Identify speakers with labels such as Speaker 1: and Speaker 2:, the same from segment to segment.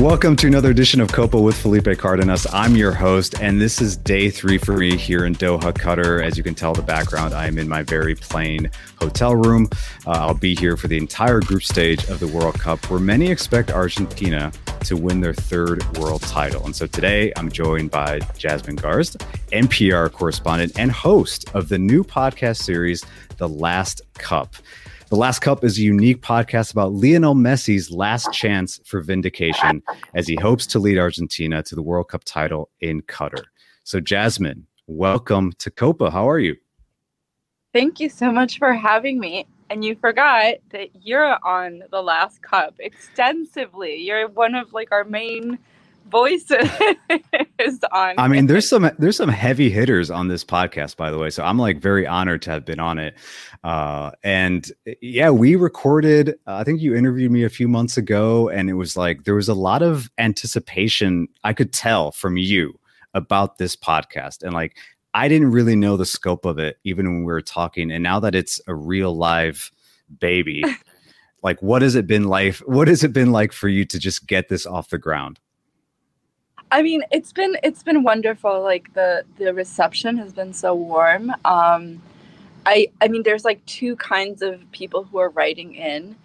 Speaker 1: Welcome to another edition of Copa with Felipe Cardenas. I'm your host, and this is day three for me here in Doha, Qatar. As you can tell, the background, I am in my very plain hotel room. Uh, I'll be here for the entire group stage of the World Cup, where many expect Argentina to win their third world title. And so today, I'm joined by Jasmine Garsd, NPR correspondent and host of the new podcast series, The Last Cup. The Last Cup is a unique podcast about Lionel Messi's last chance for vindication as he hopes to lead Argentina to the World Cup title in Qatar. So, Jasmine, welcome to Copa. How are you?
Speaker 2: Thank you so much for having me. And you forgot that you're on the Last Cup extensively. You're one of like our main voices on.
Speaker 1: I mean, there's some there's some heavy hitters on this podcast, by the way. So I'm like very honored to have been on it. Uh, and yeah, we recorded. Uh, I think you interviewed me a few months ago, and it was like there was a lot of anticipation I could tell from you about this podcast, and like I didn't really know the scope of it even when we were talking. And now that it's a real live baby. like what has it been like what has it been like for you to just get this off the ground
Speaker 2: I mean, it's been it's been wonderful. Like the the reception has been so warm. Um, I I mean, there's like two kinds of people who are writing in.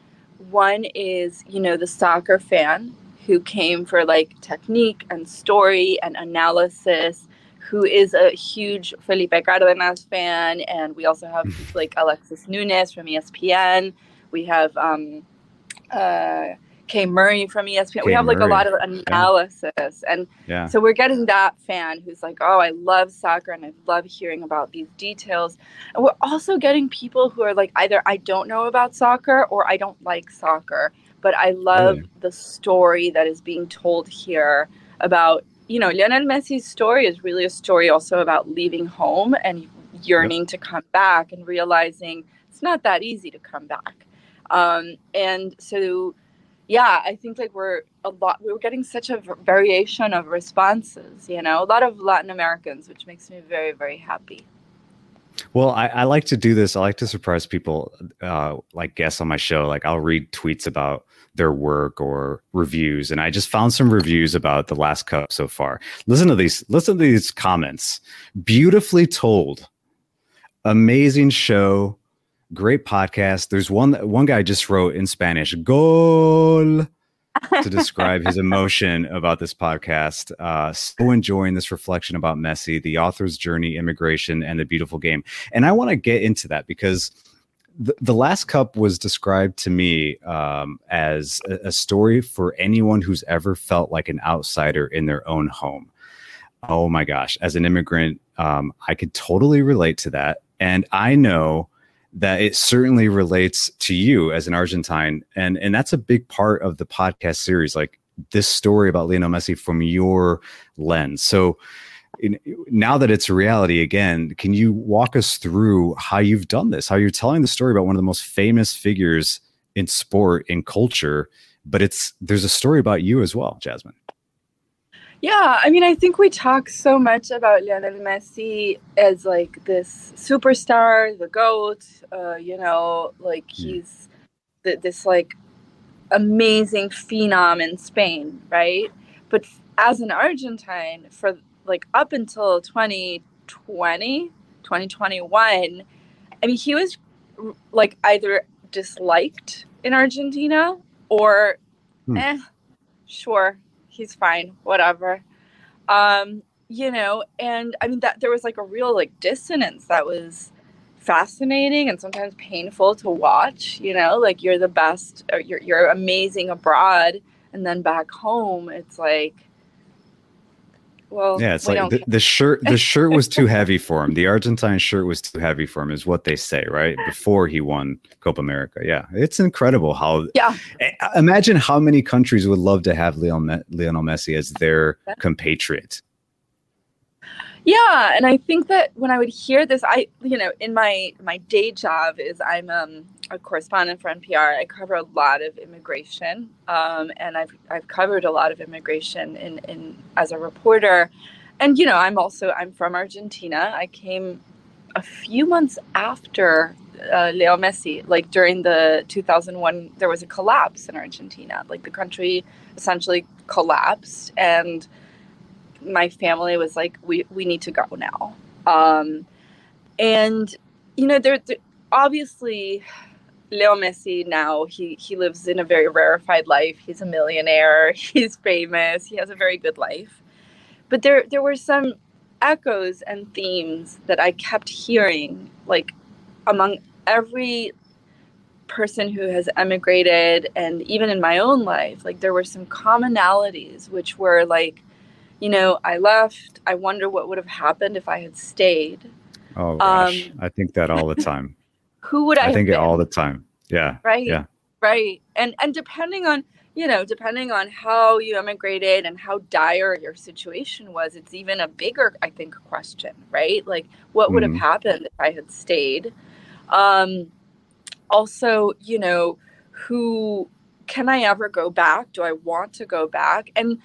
Speaker 2: One is you know the soccer fan who came for like technique and story and analysis, who is a huge Felipe Cardenas fan, and we also have like Alexis Nunes from ESPN. We have um, uh, Kay Murray from ESPN. Kay we have like Murray. a lot of analysis. Yeah. And yeah. so we're getting that fan who's like, oh, I love soccer and I love hearing about these details. And we're also getting people who are like, either I don't know about soccer or I don't like soccer, but I love really? the story that is being told here about, you know, Lionel Messi's story is really a story also about leaving home and yearning yep. to come back and realizing it's not that easy to come back. Um, and so yeah, I think like we're a lot, we are getting such a variation of responses, you know, a lot of Latin Americans, which makes me very, very happy.
Speaker 1: Well, I, I like to do this. I like to surprise people, uh, like guests on my show. Like I'll read tweets about their work or reviews, and I just found some reviews about the last cup so far. Listen to these. Listen to these comments. Beautifully told, amazing show great podcast. There's one one guy just wrote in Spanish "gol" to describe his emotion about this podcast. Uh, so enjoying this reflection about Messi, the author's journey, immigration, and the beautiful game. And I want to get into that because the, the last cup was described to me um, as a, a story for anyone who's ever felt like an outsider in their own home. Oh my gosh, as an immigrant, um, I could totally relate to that. And I know that it certainly relates to you as an Argentine, and and that's a big part of the podcast series. Like this story about Lionel Messi from your lens. So in, now that it's a reality again, can you walk us through how you've done this? How you're telling the story about one of the most famous figures in sport in culture, but it's there's a story about you as well, Jasmine.
Speaker 2: Yeah, I mean, I think we talk so much about Lionel Messi as like this superstar, the goat. Uh, you know, like hmm. he's th- this like amazing phenom in Spain, right? But as an Argentine, for like up until 2020, 2021, I mean, he was like either disliked in Argentina or, hmm. eh, sure, he's fine, whatever. Um, you know, and I mean that there was like a real like dissonance that was fascinating and sometimes painful to watch, you know, like you're the best you're you're amazing abroad and then back home it's like well,
Speaker 1: yeah, it's like the, the, shirt. The shirt was too heavy for him. The Argentine shirt was too heavy for him, is what they say, right? Before he won Copa America. Yeah, it's incredible how.
Speaker 2: Yeah.
Speaker 1: Imagine how many countries would love to have Lionel, Lionel Messi as their compatriot.
Speaker 2: Yeah, and I think that when I would hear this, I you know in my my day job is I'm um, a correspondent for NPR. I cover a lot of immigration, um, and I've I've covered a lot of immigration in in as a reporter, and you know I'm also I'm from Argentina. I came a few months after uh, Leo Messi, like during the 2001, there was a collapse in Argentina. Like the country essentially collapsed, and my family was like, we, we need to go now. Um, and, you know, there, there obviously Leo Messi now he he lives in a very rarefied life. He's a millionaire. He's famous. He has a very good life. But there there were some echoes and themes that I kept hearing like among every person who has emigrated and even in my own life like there were some commonalities which were like you know, I left. I wonder what would have happened if I had stayed.
Speaker 1: Oh gosh, um, I think that all the time.
Speaker 2: who would I?
Speaker 1: I think
Speaker 2: it
Speaker 1: all the time. Yeah.
Speaker 2: Right.
Speaker 1: Yeah.
Speaker 2: Right. And and depending on you know depending on how you emigrated and how dire your situation was, it's even a bigger I think question. Right. Like what would mm. have mm-hmm. happened if I had stayed. Um, also, you know, who can I ever go back? Do I want to go back? And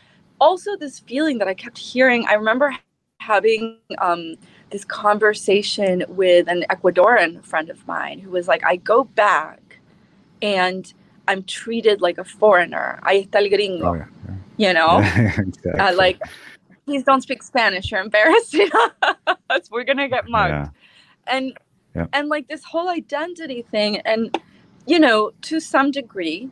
Speaker 2: also this feeling that I kept hearing. I remember having um, this conversation with an Ecuadorian friend of mine who was like, I go back and I'm treated like a foreigner. Ahí está el gringo. Oh, yeah, yeah. You know? exactly. uh, like, please don't speak Spanish. You're embarrassing us. We're going to get mugged. And, and like this whole identity thing. And, you know, to some degree,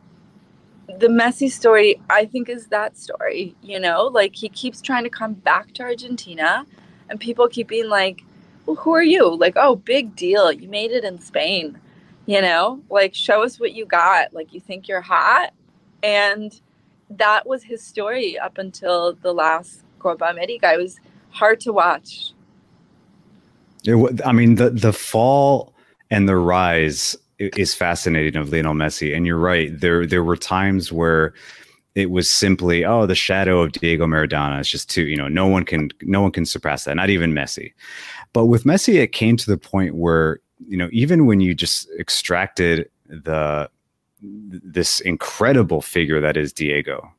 Speaker 2: the Messi story, I think, is that story. You know, like he keeps trying to come back to Argentina, and people keep being like, "Well, who are you?" Like, "Oh, big deal, you made it in Spain." You know, like show us what you got. Like you think you're hot, and that was his story up until the last Copa America. It was hard to watch.
Speaker 1: It, I mean, the the fall and the rise is fascinating of Lionel Messi. And you're right. There there were times where it was simply, oh, the shadow of Diego Maradona. It's just too, you know, no one can no one can surpass that, not even Messi. But with Messi, it came to the point where, you know, even when you just extracted the this incredible figure that is Diego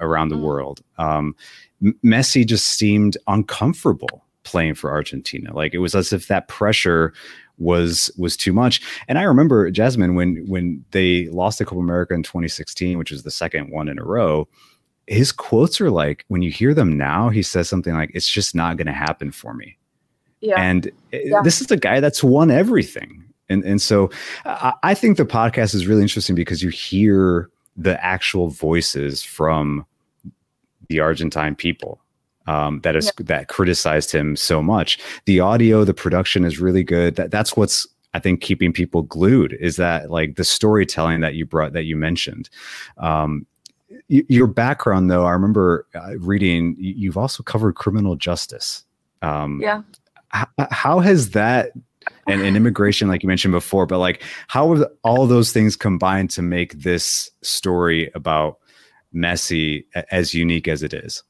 Speaker 1: around the mm. world, um, Messi just seemed uncomfortable playing for Argentina. Like it was as if that pressure was was too much. And I remember Jasmine when when they lost the Copa America in 2016, which was the second one in a row. His quotes are like when you hear them now, he says something like, "It's just not going to happen for me." Yeah. And eh, yeah. this is a guy that's won everything. And and so I, I think the podcast is really interesting because you hear the actual voices from the Argentine people um, that is that criticized him so much. The audio, the production is really good. That that's what's I think keeping people glued is that like the storytelling that you brought that you mentioned. Um, y- your background, though, I remember uh, reading. You've also covered criminal justice.
Speaker 2: Um, yeah.
Speaker 1: H- how has that and, and, immigration, like you mentioned before, but like how have all those things combined to make this story about Messi as unique as it is?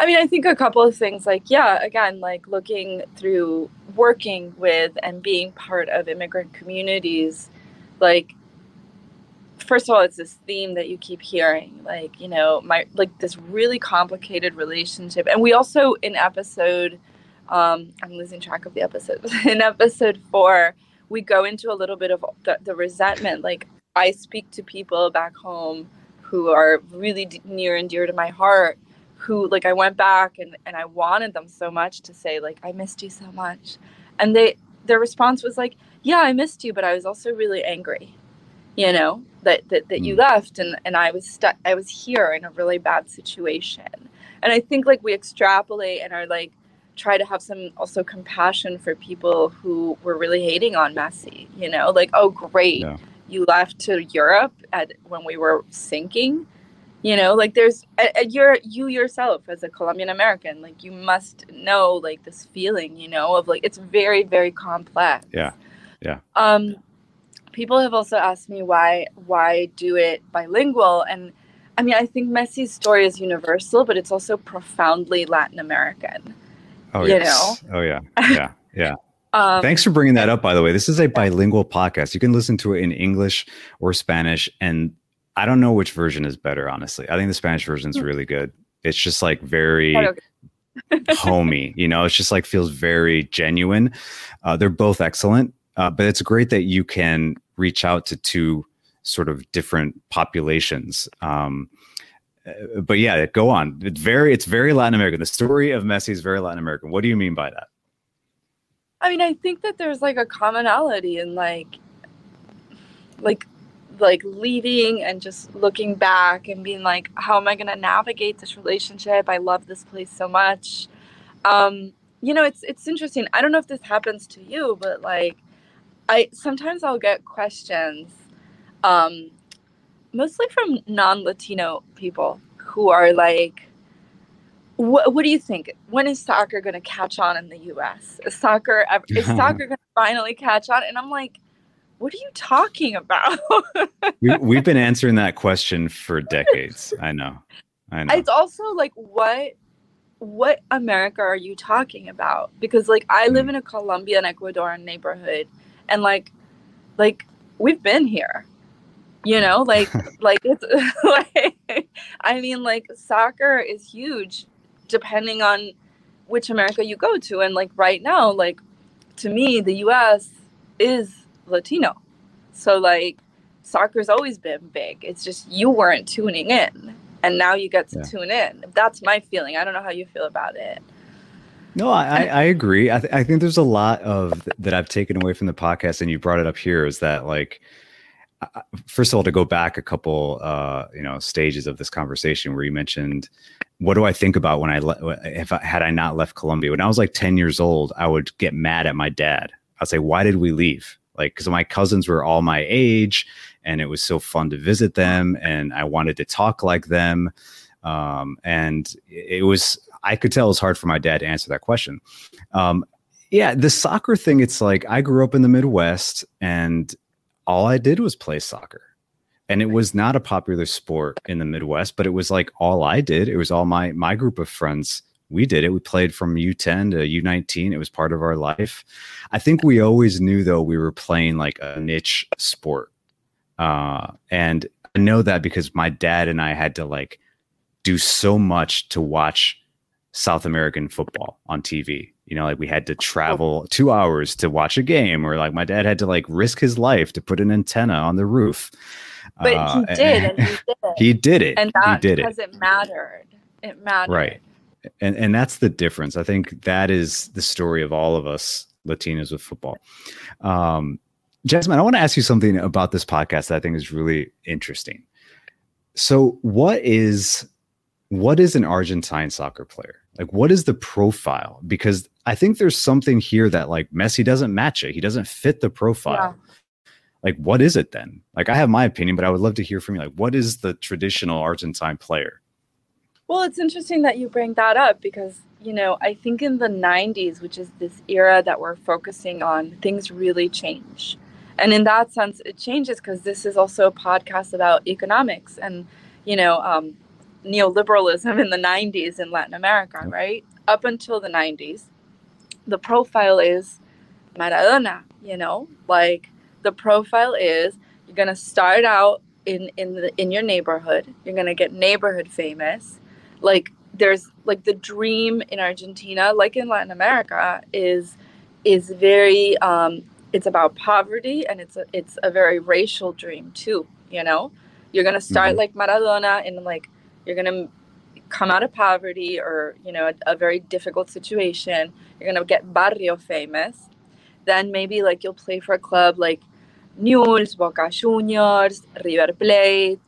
Speaker 2: I mean, I think a couple of things like, yeah, again, like looking through working with and being part of immigrant communities, like first of all, it's this theme that you keep hearing, like you know, my like this really complicated relationship, and we also in episode, um, I'm losing track of the episode. in episode four, we go into a little bit of the, the resentment. Like I speak to people back home who are really d- near and dear to my heart, who like I went back and and I wanted them so much to say like I missed you so much, and they their response was like, yeah, I missed you, but I was also really angry you know that that, that you mm. left and and i was stuck i was here in a really bad situation and i think like we extrapolate and are like try to have some also compassion for people who were really hating on messi you know like oh great yeah. you left to europe at when we were sinking you know like there's you're you yourself as a colombian american like you must know like this feeling you know of like it's very very complex
Speaker 1: yeah yeah
Speaker 2: um people have also asked me why why do it bilingual and i mean i think messi's story is universal but it's also profoundly latin american
Speaker 1: oh you yes. know oh yeah yeah yeah um, Thanks for bringing that up, by the way. This is a bilingual podcast. You can listen to it in English or Spanish. And I don't know which version is better, honestly. I think the Spanish version is hmm. really good. It's just like very homey, you know, it's just like feels very genuine. Uh, they're both excellent. Uh, but it's great that you can reach out to two sort of different populations. Um, uh, but yeah, go on. It's very, it's very Latin American. The story of Messi is very Latin American. What do you mean by that?
Speaker 2: I mean, I think that there's like a commonality in like, like, like leaving and just looking back and being like, how am I going to navigate this relationship? I love this place so much. Um, you know, it's it's interesting. I don't know if this happens to you, but like I sometimes I'll get questions, um, mostly from non-Latino people who are like, "What what do you think? When is soccer going to catch on in the U.S.? Is soccer is soccer going to finally catch on?" And I'm like, "What are you talking about?"
Speaker 1: we, we've been answering that question for decades. I know. I know.
Speaker 2: It's also like what what America are you talking about? Because like I live hmm. in a Colombian Ecuadorian neighborhood and like like we've been here you know like like it's like i mean like soccer is huge depending on which america you go to and like right now like to me the us is latino so like soccer's always been big it's just you weren't tuning in and now you get to yeah. tune in that's my feeling i don't know how you feel about it
Speaker 1: no, I, I agree. I, th- I think there's a lot of that I've taken away from the podcast, and you brought it up here. Is that like, first of all, to go back a couple, uh, you know, stages of this conversation where you mentioned, what do I think about when I le- if I, had I not left Colombia when I was like ten years old, I would get mad at my dad. I'd say, why did we leave? Like, because my cousins were all my age, and it was so fun to visit them, and I wanted to talk like them um, and it was I could tell it was hard for my dad to answer that question. Um, yeah, the soccer thing, it's like I grew up in the Midwest and all I did was play soccer. And it was not a popular sport in the Midwest, but it was like all I did. It was all my my group of friends. We did it. We played from U10 to U19. It was part of our life. I think we always knew though we were playing like a niche sport. Uh, and I know that because my dad and I had to like do so much to watch South American football on TV. You know, like we had to travel two hours to watch a game, or like my dad had to like risk his life to put an antenna on the roof.
Speaker 2: But uh, he did, and, and he did it.
Speaker 1: he did it.
Speaker 2: And that
Speaker 1: he did
Speaker 2: because it. it mattered. It mattered.
Speaker 1: Right. And and that's the difference. I think that is the story of all of us Latinos with football. Um, Jasmine, I want to ask you something about this podcast that I think is really interesting. So, what is what is an Argentine soccer player? Like, what is the profile? Because I think there's something here that like Messi doesn't match it. He doesn't fit the profile. Yeah. Like, what is it then? Like, I have my opinion, but I would love to hear from you. Like, what is the traditional Argentine player?
Speaker 2: Well, it's interesting that you bring that up because, you know, I think in the 90s, which is this era that we're focusing on, things really change. And in that sense, it changes because this is also a podcast about economics and, you know, um, neoliberalism in the 90s in Latin America, right? Up until the 90s, the profile is Maradona, you know? Like the profile is you're going to start out in in the in your neighborhood. You're gonna get neighborhood famous. Like there's like the dream in Argentina, like in Latin America, is is very um, it's about poverty and it's a, it's a very racial dream too. You know, you're gonna start mm-hmm. like Maradona and like you're gonna come out of poverty or you know a, a very difficult situation. You're gonna get barrio famous. Then maybe like you'll play for a club like Newell's, Boca Juniors, River Plate,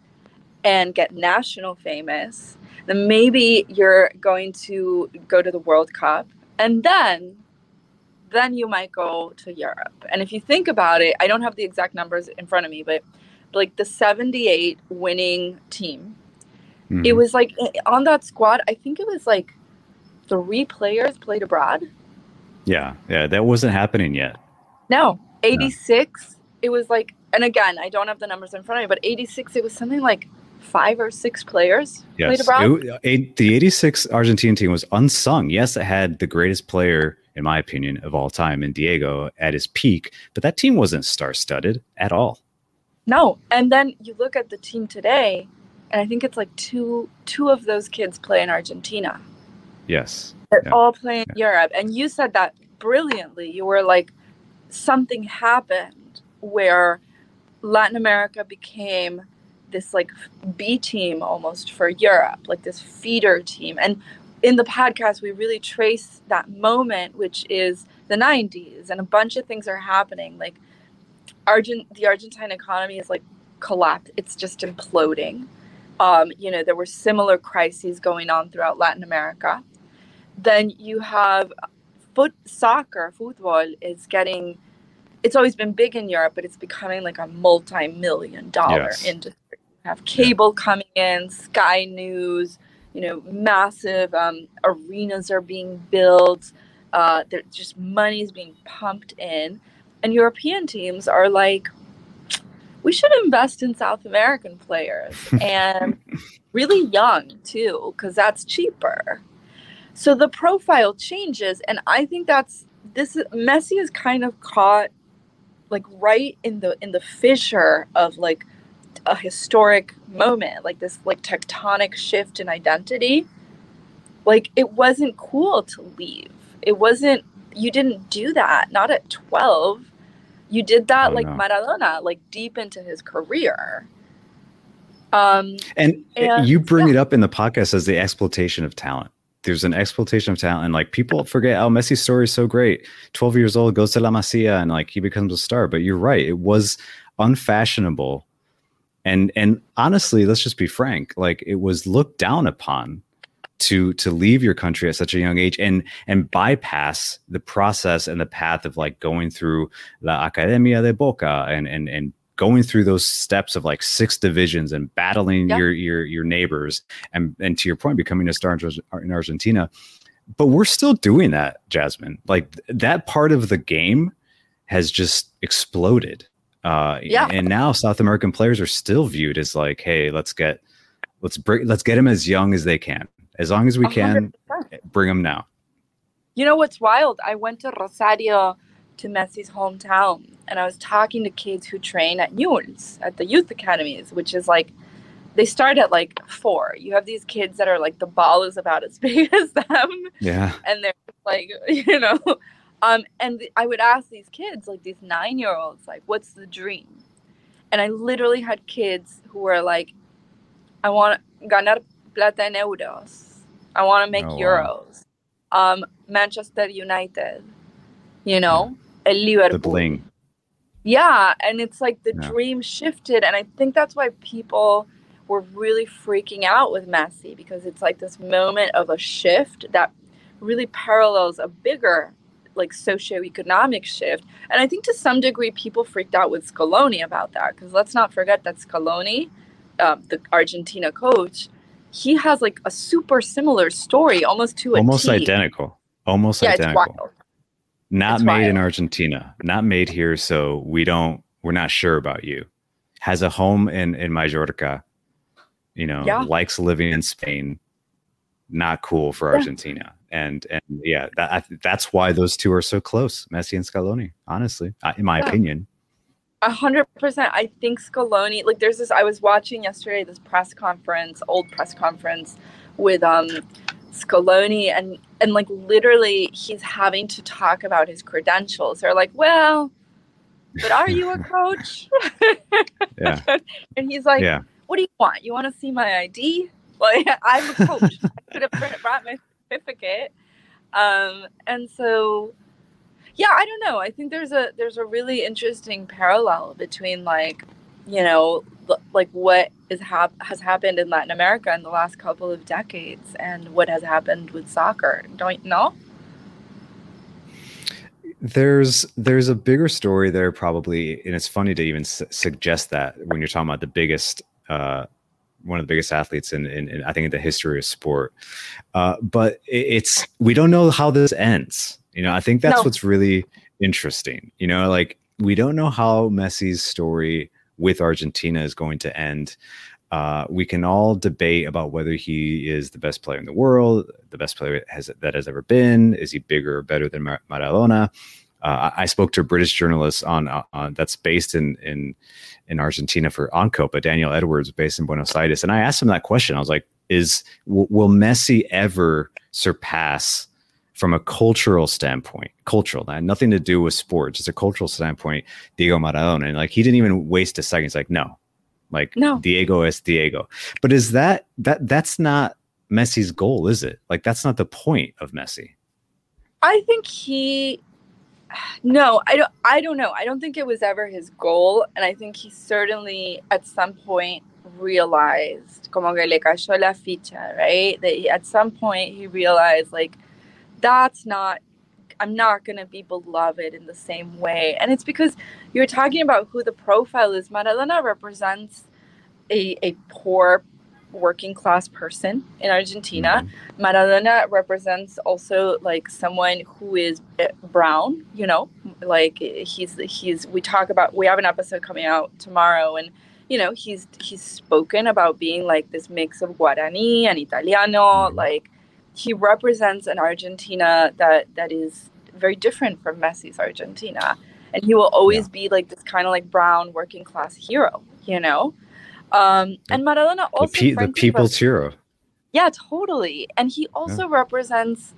Speaker 2: and get national famous, then maybe you're going to go to the World Cup, and then then you might go to Europe. And if you think about it, I don't have the exact numbers in front of me, but like the 78 winning team, mm-hmm. it was like eh, on that squad, I think it was like three players played abroad.
Speaker 1: Yeah, yeah, that wasn't happening yet.
Speaker 2: No, 86 it was like, and again, I don't have the numbers in front of me, but 86, it was something like five or six players
Speaker 1: yes. played abroad. It, the 86 Argentine team was unsung. Yes, it had the greatest player, in my opinion, of all time in Diego at his peak, but that team wasn't star studded at all.
Speaker 2: No. And then you look at the team today, and I think it's like two two of those kids play in Argentina.
Speaker 1: Yes.
Speaker 2: They're yeah. all playing yeah. Europe. And you said that brilliantly. You were like, something happened where Latin America became this like B team almost for Europe, like this feeder team. And in the podcast, we really trace that moment, which is the 90s, and a bunch of things are happening. Like, Argent, the Argentine economy is like collapsed, it's just imploding. Um, you know, there were similar crises going on throughout Latin America. Then you have foot soccer, football is getting it's always been big in Europe, but it's becoming like a multi-million dollar yes. industry. Have cable coming in, Sky News, you know, massive um, arenas are being built. Uh, there's just money is being pumped in, and European teams are like, we should invest in South American players and really young too, because that's cheaper. So the profile changes, and I think that's this. Messi is kind of caught like right in the in the fissure of like a historic moment like this like tectonic shift in identity. Like it wasn't cool to leave. It wasn't you didn't do that not at 12 you did that oh, like no. maradona like deep into his career.
Speaker 1: Um and, and you bring yeah. it up in the podcast as the exploitation of talent. There's an exploitation of talent and like people forget oh Messi's story is so great. 12 years old goes to La Masia and like he becomes a star. But you're right it was unfashionable and and honestly let's just be frank like it was looked down upon to to leave your country at such a young age and and bypass the process and the path of like going through La Academia de Boca and and and going through those steps of like six divisions and battling yep. your your your neighbors and and to your point becoming a star in Argentina. But we're still doing that Jasmine. Like that part of the game has just exploded uh yeah. and now South American players are still viewed as like hey let's get let's bring let's get them as young as they can as long as we 100%. can bring them now
Speaker 2: you know what's wild I went to Rosario to Messi's hometown and I was talking to kids who train at Newell's at the youth academies, which is like they start at like four. You have these kids that are like the ball is about as big as them.
Speaker 1: Yeah.
Speaker 2: And they're like, you know, um, and I would ask these kids, like these nine year olds, like, what's the dream? And I literally had kids who were like, I want to ganar plata en euros. I want to make oh, euros. Wow. Um, Manchester United, you know, El Liverpool.
Speaker 1: The bling.
Speaker 2: Yeah, and it's like the yeah. dream shifted, and I think that's why people were really freaking out with Messi because it's like this moment of a shift that really parallels a bigger like socioeconomic shift. And I think to some degree people freaked out with Scaloni about that because let's not forget that Scaloni, uh, the Argentina coach, he has like a super similar story, almost to
Speaker 1: almost identical, almost yeah, identical not it's made wild. in Argentina, not made here, so we don't we're not sure about you. Has a home in in Majorca, you know, yeah. likes living in Spain. Not cool for Argentina. And and yeah, that, that's why those two are so close, Messi and Scaloni. Honestly, in my yeah. opinion.
Speaker 2: A hundred percent. I think Scaloni. Like, there's this. I was watching yesterday this press conference, old press conference, with um Scaloni, and and like literally, he's having to talk about his credentials. They're like, well, but are you a coach?
Speaker 1: yeah.
Speaker 2: and he's like,
Speaker 1: Yeah.
Speaker 2: what do you want? You want to see my ID? Like, I'm a coach. I could have brought my certificate. Um, and so, yeah, I don't know. I think there's a there's a really interesting parallel between like, you know, like what is hap- has happened in Latin America in the last couple of decades and what has happened with soccer. Don't you know?
Speaker 1: There's there's a bigger story there probably, and it's funny to even su- suggest that when you're talking about the biggest, uh, one of the biggest athletes in, in, in I think in the history of sport. Uh, but it, it's we don't know how this ends. You know, I think that's
Speaker 2: No.
Speaker 1: what's really interesting. You know, like we don't know how Messi's story with Argentina is going to end. Uh, we can all debate about whether he is the best player in the world, the best player has that has ever been. Is he bigger or better than Mar- Maradona? Uh, I I spoke to a British journalist on, uh, on that's based in in in Argentina for On Copa, Daniel Edwards, based in Buenos Aires, and I asked him that question. I was like, "Is w- will Messi ever surpass?" From a cultural standpoint, cultural, that nothing to do with sport, just a cultural standpoint, Diego Maradona. And like he didn't even waste a second. He's like, no, like
Speaker 2: No.
Speaker 1: Diego is Diego. But is that that that's not Messi's goal, is it? Like that's not the point of Messi.
Speaker 2: I think he no, I don't I don't know. I don't think it was ever his goal and I think he certainly at some point realized como que le cayó la ficha, right? That he, at some point he realized like that's not I'm not going to be beloved in the same way. And it's because you're talking about who the profile is. Maradona represents a, a poor working class person in Argentina. Maradona represents also like someone who is uh, brown, you know, like he's he's we talk about we have an episode coming out tomorrow and you know, he's he's spoken about being like this mix of Guarani and Italiano,
Speaker 1: Mhm.
Speaker 2: like he represents an Argentina that that is very different from Messi's Argentina. And he will always be like this kind of like brown working class hero, you know? Um, and Maradona
Speaker 1: The,
Speaker 2: also
Speaker 1: pe- the people's hero.
Speaker 2: yeah, totally. And he also represents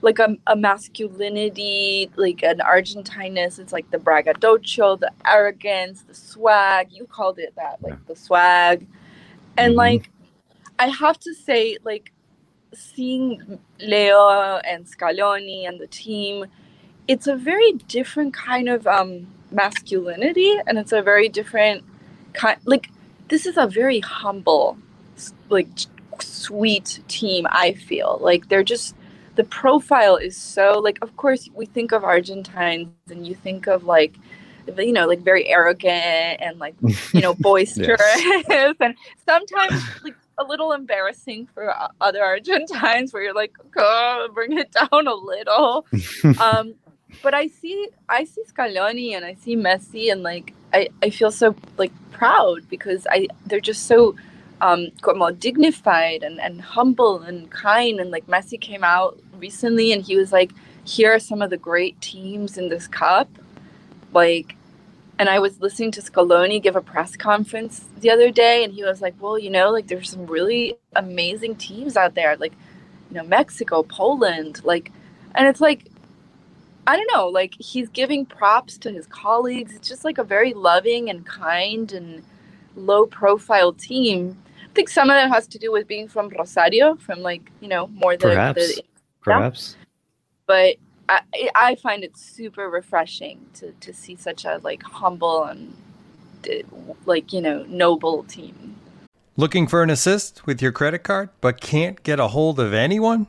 Speaker 2: like a, a masculinity, like an Argentineness. It's like the braggadocio, the arrogance, the swag. You called it that, like
Speaker 1: Yeah.
Speaker 2: the swag. And
Speaker 1: Mhm.
Speaker 2: like, I have to say, like, seeing Leo and Scaloni and the team, it's a very different kind of um, masculinity, and it's a very different kind. Like, this is a very humble, like, sweet team. I feel like they're just the profile is so like. Of course, we think of Argentines, and you think of like, you know, like very arrogant and like you know boisterous, and sometimes like a little embarrassing for other Argentines, where you're like, oh, bring it down a little um, but I see I see Scaloni and I see Messi and like I, I feel so like proud because I they're just so um como dignified and, and humble and kind. And like Messi came out recently and he was like here are some of the great teams in this cup. Like and I was listening to Scaloni give a press conference the other day and he was like well you know like there's some really amazing teams out there like you know Mexico Poland like and it's like I don't know, like he's giving props to his colleagues. It's just like a very loving and kind and low profile team. I think some of that has to do with being from Rosario, from like, you know, more than
Speaker 1: Perhaps.
Speaker 2: the
Speaker 1: Perhaps.
Speaker 2: but I, I find it super refreshing to, to see such a like humble and like, you know, noble team.
Speaker 3: Looking for an assist with your credit card but can't get a hold of anyone?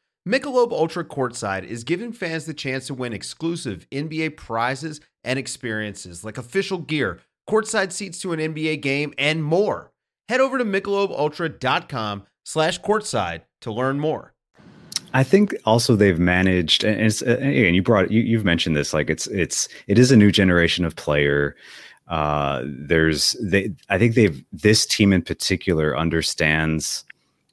Speaker 4: Michelob Ultra Courtside is giving fans the chance to win exclusive NBA prizes and experiences like official gear, courtside seats to an NBA game, and more. Head over to michelobultra.com slash courtside to learn more.
Speaker 1: I think also they've managed, and it's uh, and you brought you you've mentioned this like it's it's it is a new generation of player. Uh, there's they I think they've this team in particular understands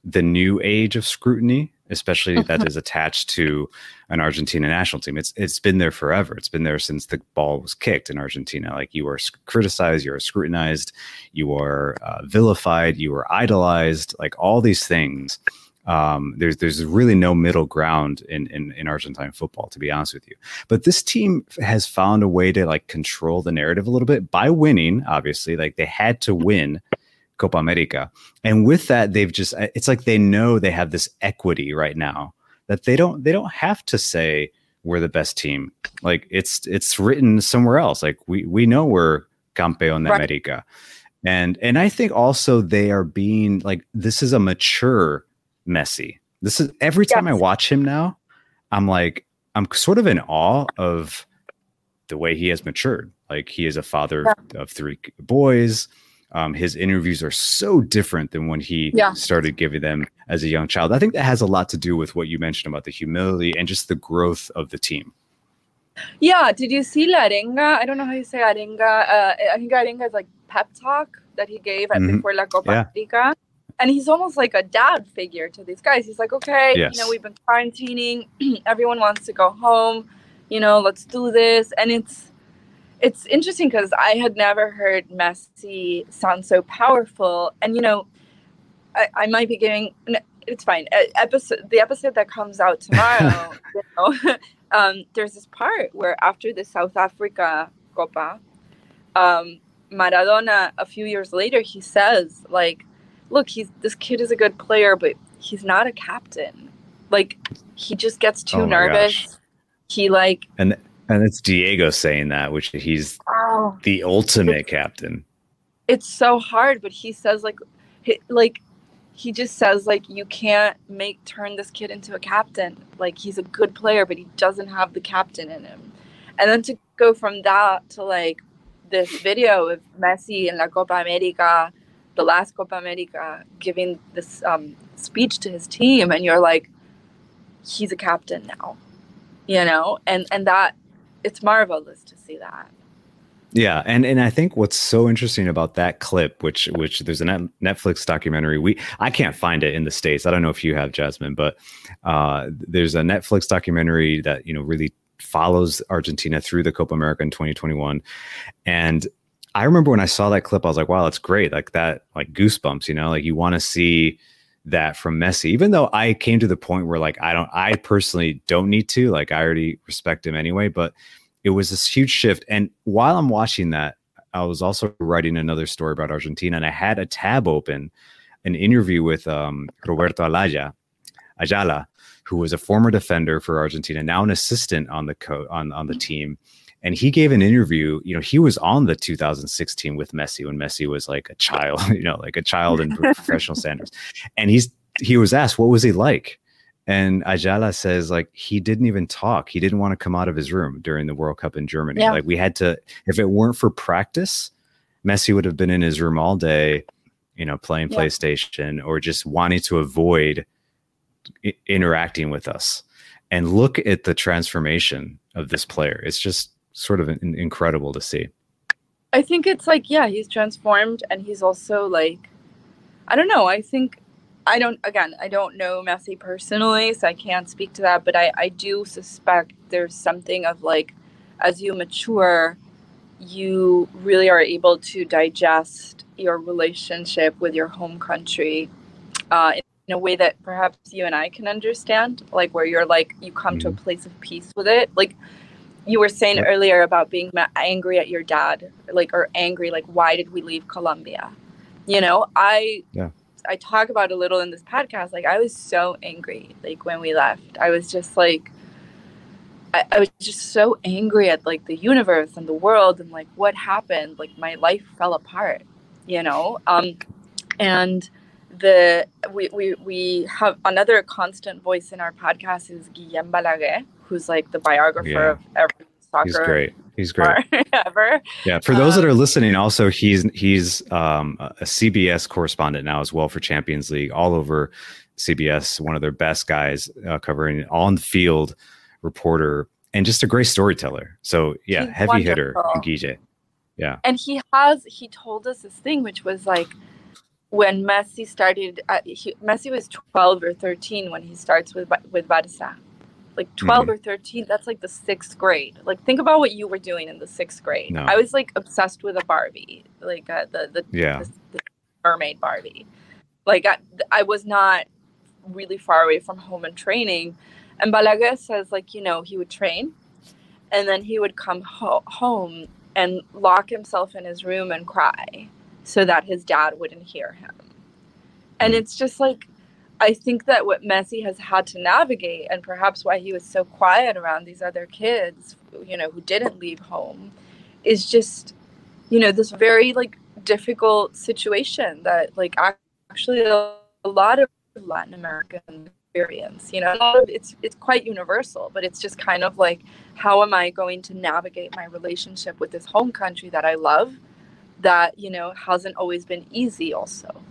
Speaker 1: the new age of scrutiny, especially that is attached to an Argentina national team. It's it's been there forever. It's been there since the ball was kicked in Argentina. Like you are criticized, you are scrutinized, you are uh, vilified, you are idolized. Like all these things um, there's there's really no middle ground in, in in Argentine football, to be honest with you. But this team has found a way to like control the narrative a little bit by winning. Obviously, like they had to win Copa America, and with that, they've just uh, it's like they know they have this equity right now that they don't they don't have to say we're the best team. Like it's it's written somewhere else. Like we we know we're campeón de right. America. And and I think also they are being like this is a mature Messi. This is every time yes. I watch him now, I'm like, I'm sort of in awe of the way he has matured. Like he is a father yeah. of three boys. Um, his interviews are so different than when he yeah. started giving them as a young child. I think that has a lot to do with what you mentioned about the humility and just the growth of the team.
Speaker 2: Yeah. Did you see La Arenga? I don't know how you say Arenga. Uh, I think Arenga is like pep talk that he gave mm-hmm. before La Copa yeah. Rica and he's almost like a dad figure to these guys. He's like, okay, yes. you know, we've been quarantining. Everyone wants to go home. You know, let's do this. And it's it's interesting because I had never heard Messi sound so powerful. And you know, I, I might be giving. It's fine. Episode the episode that comes out tomorrow. you know, um, there's this part where after the South Africa Copa, um, Maradona a few years later he says like look, he's this kid is a good player, but he's not a captain. Like he just gets too oh nervous. Gosh. He like
Speaker 1: and and it's Diego saying that, which he's oh, the ultimate captain.
Speaker 2: It's so hard, but he says like, he, like he just says like you can't make turn this kid into a captain. Like he's a good player, but he doesn't have the captain in him. And then to go from that to like this video of Messi in La Copa America the last Copa America giving this um, speech to his team, and you're like, he's a captain now, you know, and and that it's marvelous to see that.
Speaker 1: Yeah, and and I think what's so interesting about that clip, which which there's a Netflix documentary. We I can't find it in the states. I don't know if you have Jasmine, but uh, there's a Netflix documentary that you know really follows Argentina through the Copa America in 2021, and I remember when I saw that clip, I was like, wow, that's great. Like that, like goosebumps, you know, like you want to see that from Messi, even though I came to the point where like, I don't, I personally don't need to, like, I already respect him anyway, but it was this huge shift. And while I'm watching that, I was also writing another story about Argentina and I had a tab open, an interview with um, Roberto Alaya, Ayala, who was a former defender for Argentina, now an assistant on the co- on on the team, and he gave an interview. You know, he was on the 2016 with Messi when Messi was like a child, you know, like a child in professional standards. And he's he was asked, "What was he like?" And Ayala says, like, he didn't even talk. He didn't want to come out of his room during the World Cup in Germany. Yeah. Like, we had to, if it weren't for practice, Messi would have been in his room all day, you know, playing yeah. PlayStation or just wanting to avoid I- interacting with us. And look at the transformation of this player. It's just sort of in- incredible to see.
Speaker 2: I think it's like yeah, he's transformed and he's also like I don't know, I think I don't again I don't know Messi personally, so I can't speak to that. But I I do suspect there's something of like as you mature, you really are able to digest your relationship with your home country uh, in a way that perhaps you and I can understand, like where you're like you come mm-hmm. to a mm-hmm. place of peace with it, like you were saying earlier about being angry at your dad like or angry like why did we leave colombia? You know i yeah. i talk about a little in this podcast like i was so angry like when we left. I was just like I, I was just so angry at like the universe and the world and like what happened like my life fell apart you know? Um and the we, we we have another constant voice in our podcast is Guillem Balaguer, who's like the biographer yeah. of every soccer.
Speaker 1: He's great. He's great. ever. Yeah. For those um, that are listening, also he's he's um, a CBS correspondent now as well for Champions League, all over CBS. One of their best guys uh, covering on field reporter and just a great storyteller. So yeah, heavy wonderful. hitter, Guille. Yeah.
Speaker 2: And he has he told us this thing which was like when Messi started, uh, he, Messi was 12 or 13 when he starts with with Barca. Like 12 mm-hmm. or 13, that's like the sixth grade. Like think about what you were doing in the sixth grade. No. I was like obsessed with a Barbie, like uh, the the,
Speaker 1: yeah.
Speaker 2: the, the mermaid Barbie. Like I, I was not really far away from home and training. And Balaguer says like you know he would train, and then he would come ho- home and lock himself in his room and cry so that his dad wouldn't hear him. And it's just like, I think that what Messi has had to navigate, and perhaps why he was so quiet around these other kids, you know, who didn't leave home, is just, you know, this very like difficult situation that like actually a lot of Latin American experience. You know, it's it's quite universal, but it's just kind of like, how am I going to navigate my relationship with this home country that I love? that you know hasn't always been easy also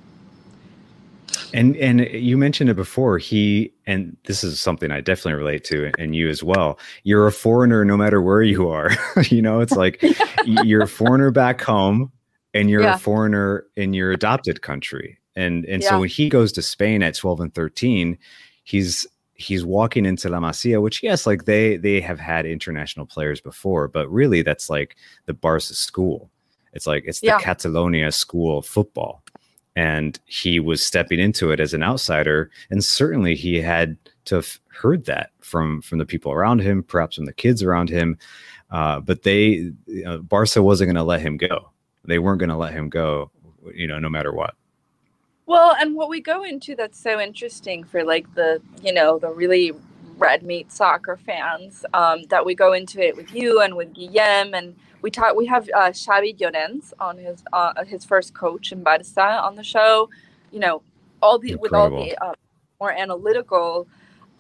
Speaker 1: and and you mentioned it before he and this is something i definitely relate to and you as well you're a foreigner no matter where you are you know it's like yeah. you're a foreigner back home and you're yeah. a foreigner in your adopted country and and yeah. so when he goes to spain at 12 and 13 he's he's walking into La Masia, which yes, like they they have had international players before, but really that's like the Barca school. It's like it's the. Catalonia school of football. And he was stepping into it as an outsider. And certainly he had to have heard that from from the people around him, perhaps from the kids around him. Uh, but they, you know, Barca wasn't going to let him go. They weren't going to let him go, you know, no matter what.
Speaker 2: Well, and what we go into that's so interesting for like the, you know, the really red meat soccer fans, um, that we go into it with you and with Guillem and we talk. We have uh, Xavi Llorens on his uh, his first coach in Barca on the show. You know, all the Incredible. with all the uh, more analytical.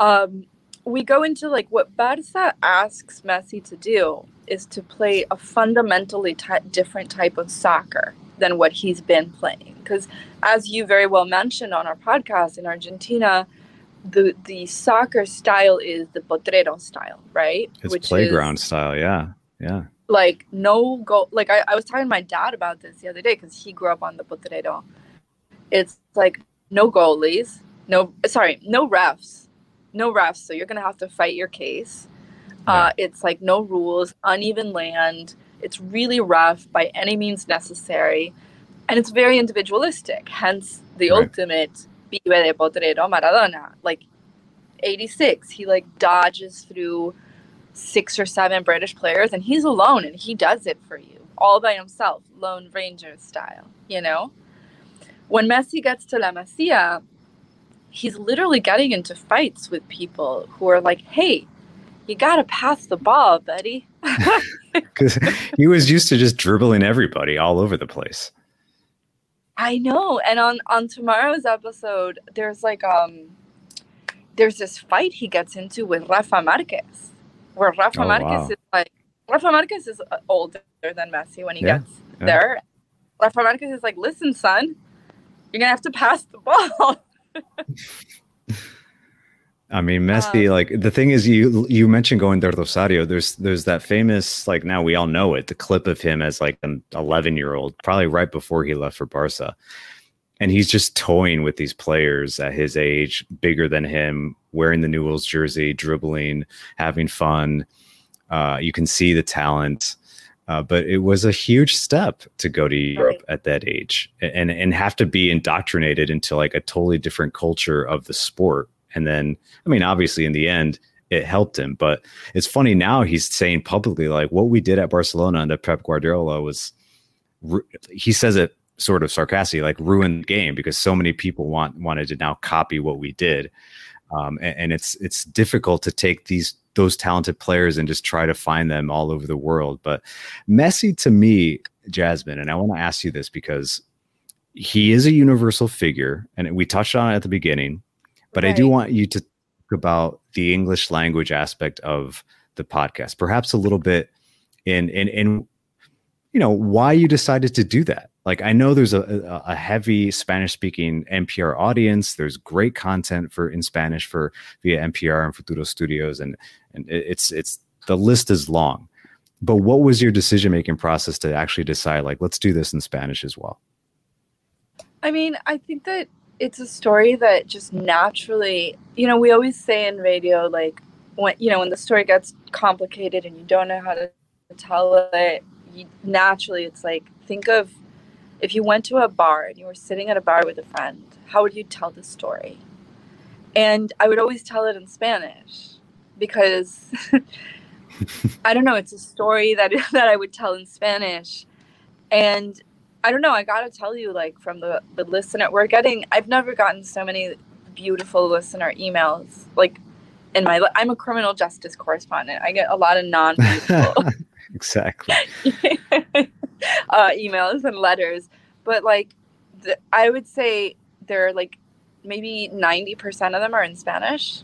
Speaker 2: Um, we go into like what Barca asks Messi to do is to play a fundamentally t- different type of soccer than what he's been playing. Because as you very well mentioned on our podcast in Argentina, the the soccer style is the potrero style, right?
Speaker 1: It's Which playground is, style, yeah, yeah
Speaker 2: like no goal like I, I was talking to my dad about this the other day because he grew up on the potrero it's like no goalies no sorry no refs no refs so you're gonna have to fight your case yeah. uh, it's like no rules uneven land it's really rough by any means necessary and it's very individualistic hence the right. ultimate vive de potrero maradona like 86 he like dodges through six or seven British players, and he's alone and he does it for you all by himself, Lone Ranger style, you know? When Messi gets to La Masia, he's literally getting into fights with people who are like, hey, you got to pass the ball, buddy.
Speaker 1: Because he was used to just dribbling everybody all over the place.
Speaker 2: I know. And on, on tomorrow's episode, there's like, um, there's this fight he gets into with Rafa Marquez where Rafa oh, Marquez wow. is like Rafa Marquez is uh, older than Messi when he yeah, gets yeah. there. Rafa Marquez is like, listen, son, you're gonna have to pass the ball.
Speaker 1: I mean, Messi. Um, like the thing is, you you mentioned going to Rosario. There's there's that famous like now we all know it. The clip of him as like an 11 year old, probably right before he left for Barca, and he's just toying with these players at his age, bigger than him, wearing the Newell's jersey, dribbling, having fun. Uh, you can see the talent. Uh, but it was a huge step to go to Europe at that age and and have to be indoctrinated into like a totally different culture of the sport. And then, I mean, obviously, in the end, it helped him. But it's funny now he's saying publicly like what we did at Barcelona under Pep Guardiola was. He says it sort of sarcastically, like ruined the game because so many people want wanted to now copy what we did. Um, and, and it's it's difficult to take these those talented players and just try to find them all over the world. But Messi to me, Jasmine, and I want to ask you this because he is a universal figure, and we touched on it at the beginning. But right. I do want you to talk about the English language aspect of the podcast, perhaps a little bit in in in you know why you decided to do that. Like i know there's a, a heavy spanish speaking npr audience. There's great content for in spanish for via npr and futuro studios and and it's it's the list is long. But what was your decision making process to actually decide like let's do this in spanish as well?
Speaker 2: I mean i think that it's a story that just naturally you know we always say in radio like when you know when the story gets complicated and you don't know how to tell it you, naturally it's like think of if you went to a bar and you were sitting at a bar with a friend, how would you tell the story? And I would always tell it in Spanish because I don't know, it's a story that that I would tell in Spanish. And I don't know, I got to tell you like from the the listener we're getting I've never gotten so many beautiful listener emails like in my I'm a criminal justice correspondent. I get a lot of non
Speaker 1: exactly.
Speaker 2: Uh, emails and letters. But like the, i would say they're like maybe 90% of them are in spanish.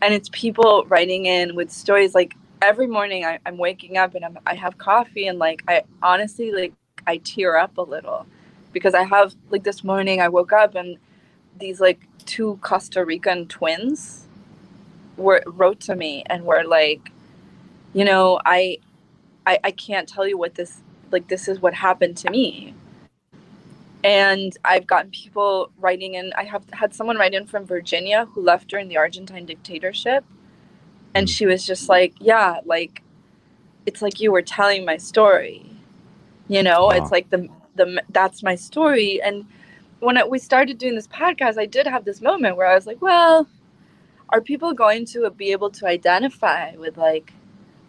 Speaker 2: And it's people writing in with stories like every morning I, am waking up and I'm, i have coffee and like i honestly like i tear up a little because i have like this morning i woke up and these like two costa rican twins were wrote to me and were like you know i I, I can't tell you what this like this is what happened to me. And i've gotten people writing in i have had someone write in from virginia who left during the argentine dictatorship. And she was just like yeah like it's like you were telling my story. You know wow. it's like the the that's my story. And when it, we started doing this podcast i did have this moment where i was like well are people going to be able to identify with like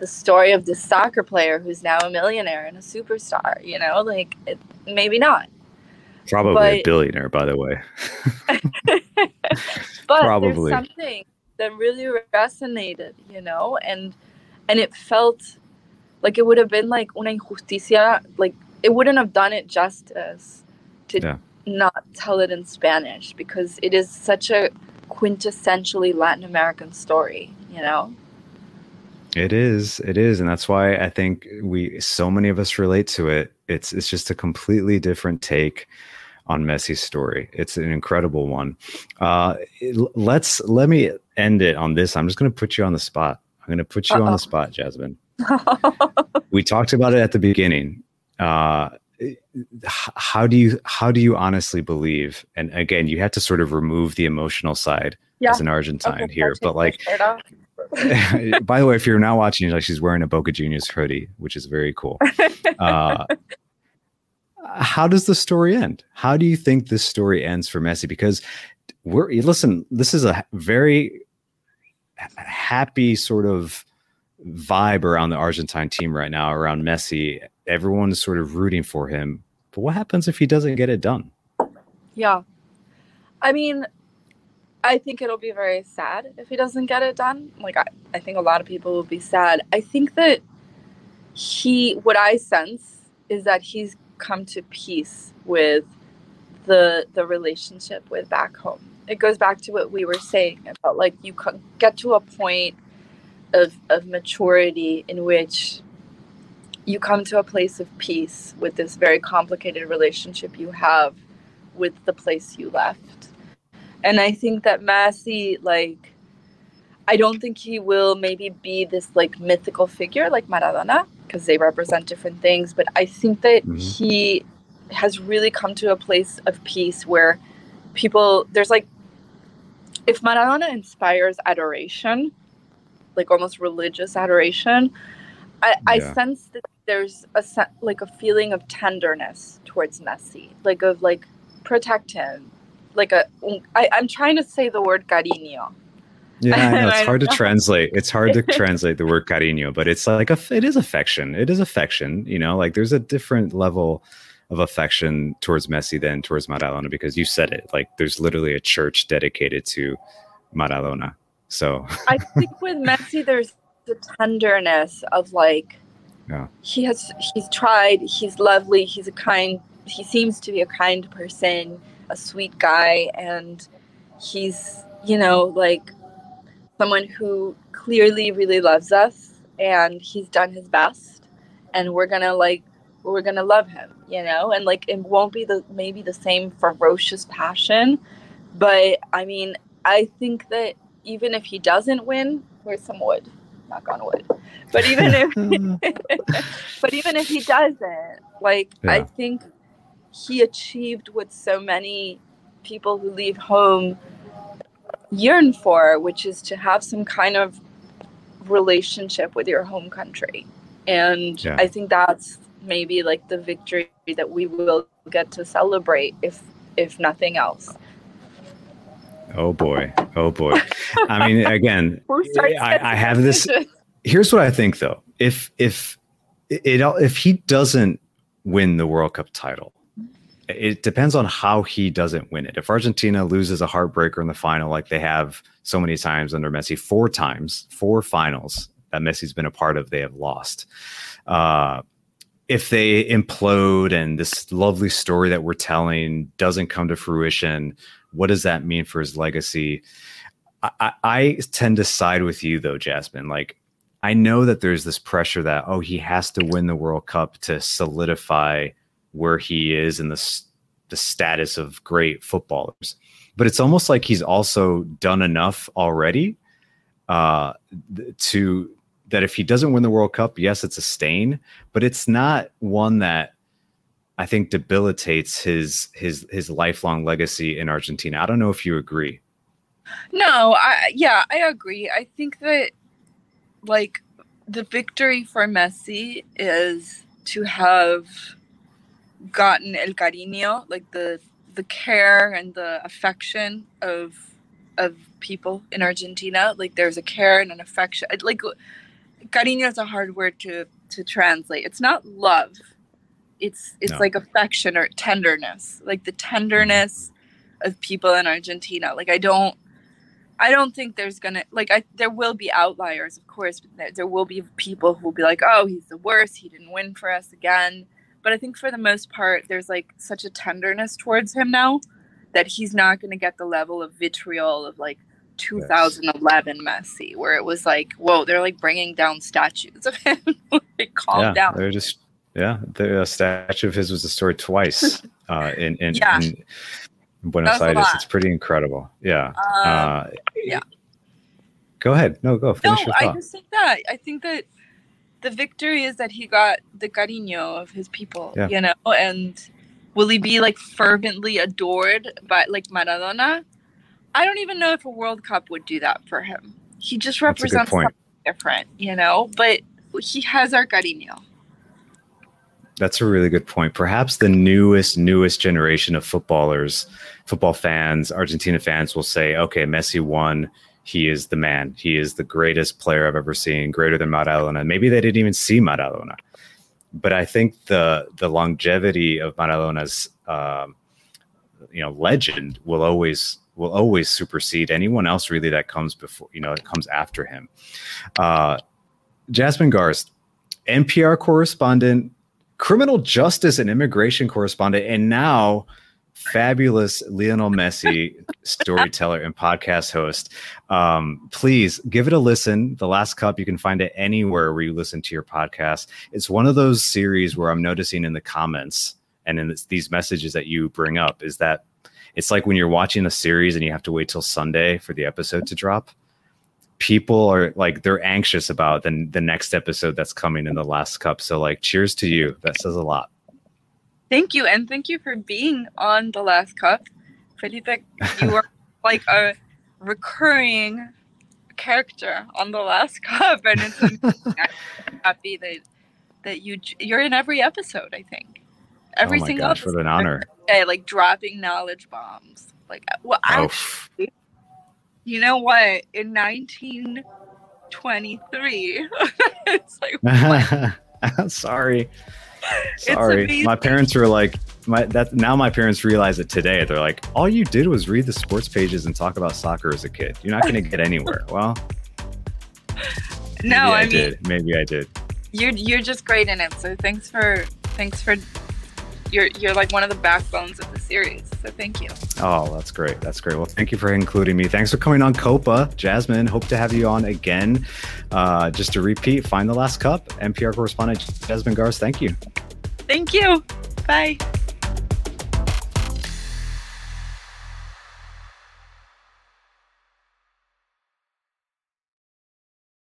Speaker 2: the story of this soccer player who's now a millionaire and a superstar. You know, like it, maybe not.
Speaker 1: Probably but, a billionaire, by the way.
Speaker 2: but Probably. there's something that really resonated, you know, and and it felt like it would have been like una injusticia, like it wouldn't have done it justice to yeah. not tell it in Spanish because it is such a quintessentially Latin American story, you know.
Speaker 1: It is. It is, and that's why I think we so many of us relate to it. It's it's just a completely different take on Messi's story. It's an incredible one. Uh, let's let me end it on this. I'm just going to put you on the spot. I'm going to put you Uh-oh. on the spot, Jasmine. we talked about it at the beginning. Uh, how do you how do you honestly believe? And again, you had to sort of remove the emotional side yeah. as an Argentine okay, here, but like By the way, if you're not watching, like she's wearing a Boca Juniors hoodie, which is very cool. Uh, how does the story end? How do you think this story ends for Messi? Because we're listen, this is a very happy sort of vibe around the Argentine team right now, around Messi. Everyone is sort of rooting for him. But what happens if he doesn't get it done?
Speaker 2: Yeah. I mean, I think it'll be very sad if he doesn't get it done. Like I, I think a lot of people will be sad. I think that he what I sense is that he's come to peace with the the relationship with back home. It goes back to what we were saying about like you can get to a point of of maturity in which you come to a place of peace with this very complicated relationship you have with the place you left and I think that Messi, like, I don't think he will maybe be this like mythical figure like Maradona because they represent different things. But I think that mm-hmm. he, has really come to a place of peace where people there's like if Maradona inspires adoration, like almost religious adoration, I, I sense that there's a like a feeling of tenderness towards Messi, like of like protect him, like a. I, I'm trying to say the word cariño.
Speaker 1: Yeah, it's hard to translate. It's hard to translate the word cariño, but it's like a, it is affection. It is affection. You know, like there's a different level of affection towards Messi than towards Maradona because you said it. Like there's literally a church dedicated to Maradona. So
Speaker 2: I think with Messi, there's the tenderness of like, yeah. he has he's tried. He's lovely. He's a kind. He seems to be a kind person, a sweet guy, and he's you know like someone who clearly really loves us, and he's done his best, and we're gonna like we're gonna love him, you know, and like it won't be the maybe the same ferocious passion, but I mean, I think that even if he doesn't win, where's some wood? Knock on wood. But even if, mm-hmm. but even if he doesn't, like yeah. I think he achieved what so many people who leave home yearn for, which is to have some kind of relationship with your home country. And yeah. I think that's maybe like the victory that we will get to celebrate if if nothing else
Speaker 1: oh boy oh boy i mean again I, I have this here's what i think though if if it if he doesn't win the world cup title it depends on how he doesn't win it. If Argentina loses a heartbreaker in the final, like they have so many times under Messi, four times, four finals that Messi's been a part of, they have lost. Uh, if they implode and this lovely story that we're telling doesn't come to fruition, what does that mean for his legacy? I, I tend to side with you though, Jasmine. Like, I know that there's this pressure that oh, he has to win the World Cup to solidify where he is in the the status of great footballers. But it's almost like he's also done enough already uh, to that if he doesn't win the World Cup, yes, it's a stain, but it's not one that I think debilitates his his his lifelong legacy in Argentina. I don't know if you agree.
Speaker 2: No, I yeah, I agree. I think that like the victory for Messi is to have gotten el cariño, like the the care and the affection of of people in Argentina. Like there's a care and an affection. Like cariño is a hard word to to translate. It's not love. It's it's no. like affection or tenderness, like the tenderness of people in Argentina. Like I don't I don't think there's gonna like I there will be outliers, of course, but there, there will be people who will be like, oh, he's the worst. He didn't win for us again. But I think for the most part, there's like such a tenderness towards him now that he's not going to get the level of vitriol of like 2011 yes. Messi, where it was like, whoa, they're like bringing down statues of him. like, calm
Speaker 1: yeah,
Speaker 2: down.
Speaker 1: They're just, yeah, the statue of his was destroyed twice uh, in, in, yeah. in Buenos Aires. It's pretty incredible. Yeah. Um, uh,
Speaker 2: yeah.
Speaker 1: Go ahead. No, go. Finish no,
Speaker 2: I just think that. I think that the victory is that he got the cariño of his people, yeah. you know, and will he be like fervently adored by like Maradona? I don't even know if a World Cup would do that for him. He just represents something different, you know, but he has our cariño.
Speaker 1: That's a really good point. Perhaps the newest, newest generation of footballers, football fans, Argentina fans will say, okay, Messi won. He is the man. He is the greatest player I've ever seen, greater than Maradona. Maybe they didn't even see Maradona. But I think the the longevity of Maradona's um, you know legend will always will always supersede anyone else really that comes before you know it comes after him. Uh, Jasmine Garsd, NPR correspondent, criminal justice and immigration correspondent, and now fabulous Lionel Messi storyteller and podcast host. Um, please give it a listen. The Last Cup, you can find it anywhere where you listen to your podcast. It's one of those series where I'm noticing in the comments and in this, these messages that you bring up is that it's like when you're watching a series and you have to wait till Sunday for the episode to drop. People are like they're anxious about the the next episode that's coming in the last cup. So like cheers to you. That says a lot.
Speaker 2: Thank you, and thank you for being on the last cup. Felipe, you are like a recurring character on the last cup, and it's happy that that you you're in every episode. I think oh every
Speaker 1: oh my
Speaker 2: single
Speaker 1: gosh, what an honor!
Speaker 2: day, like dropping knowledge bombs. Like, well,
Speaker 1: Oh,
Speaker 2: actually, you know what? In 1923, it's like
Speaker 1: sorry, sorry. My parents were like, my that now my parents realize it today. They're like, all you did was read the sports pages and talk about soccer as a kid. You're not going to get anywhere. Well,
Speaker 2: no,
Speaker 1: I,
Speaker 2: I mean
Speaker 1: did. Maybe I did.
Speaker 2: you're you're just great in it. So thanks for thanks for you're you're like one of the backbones of the series. So thank you.
Speaker 1: Oh, that's great. That's great. Well, thank you for including me. Thanks for coming on Copa, Jasmine. Hope to have you on again. Uh, just to repeat, find the last cup. NPR correspondent Jasmine Garsd. Thank you.
Speaker 2: Thank you. Bye.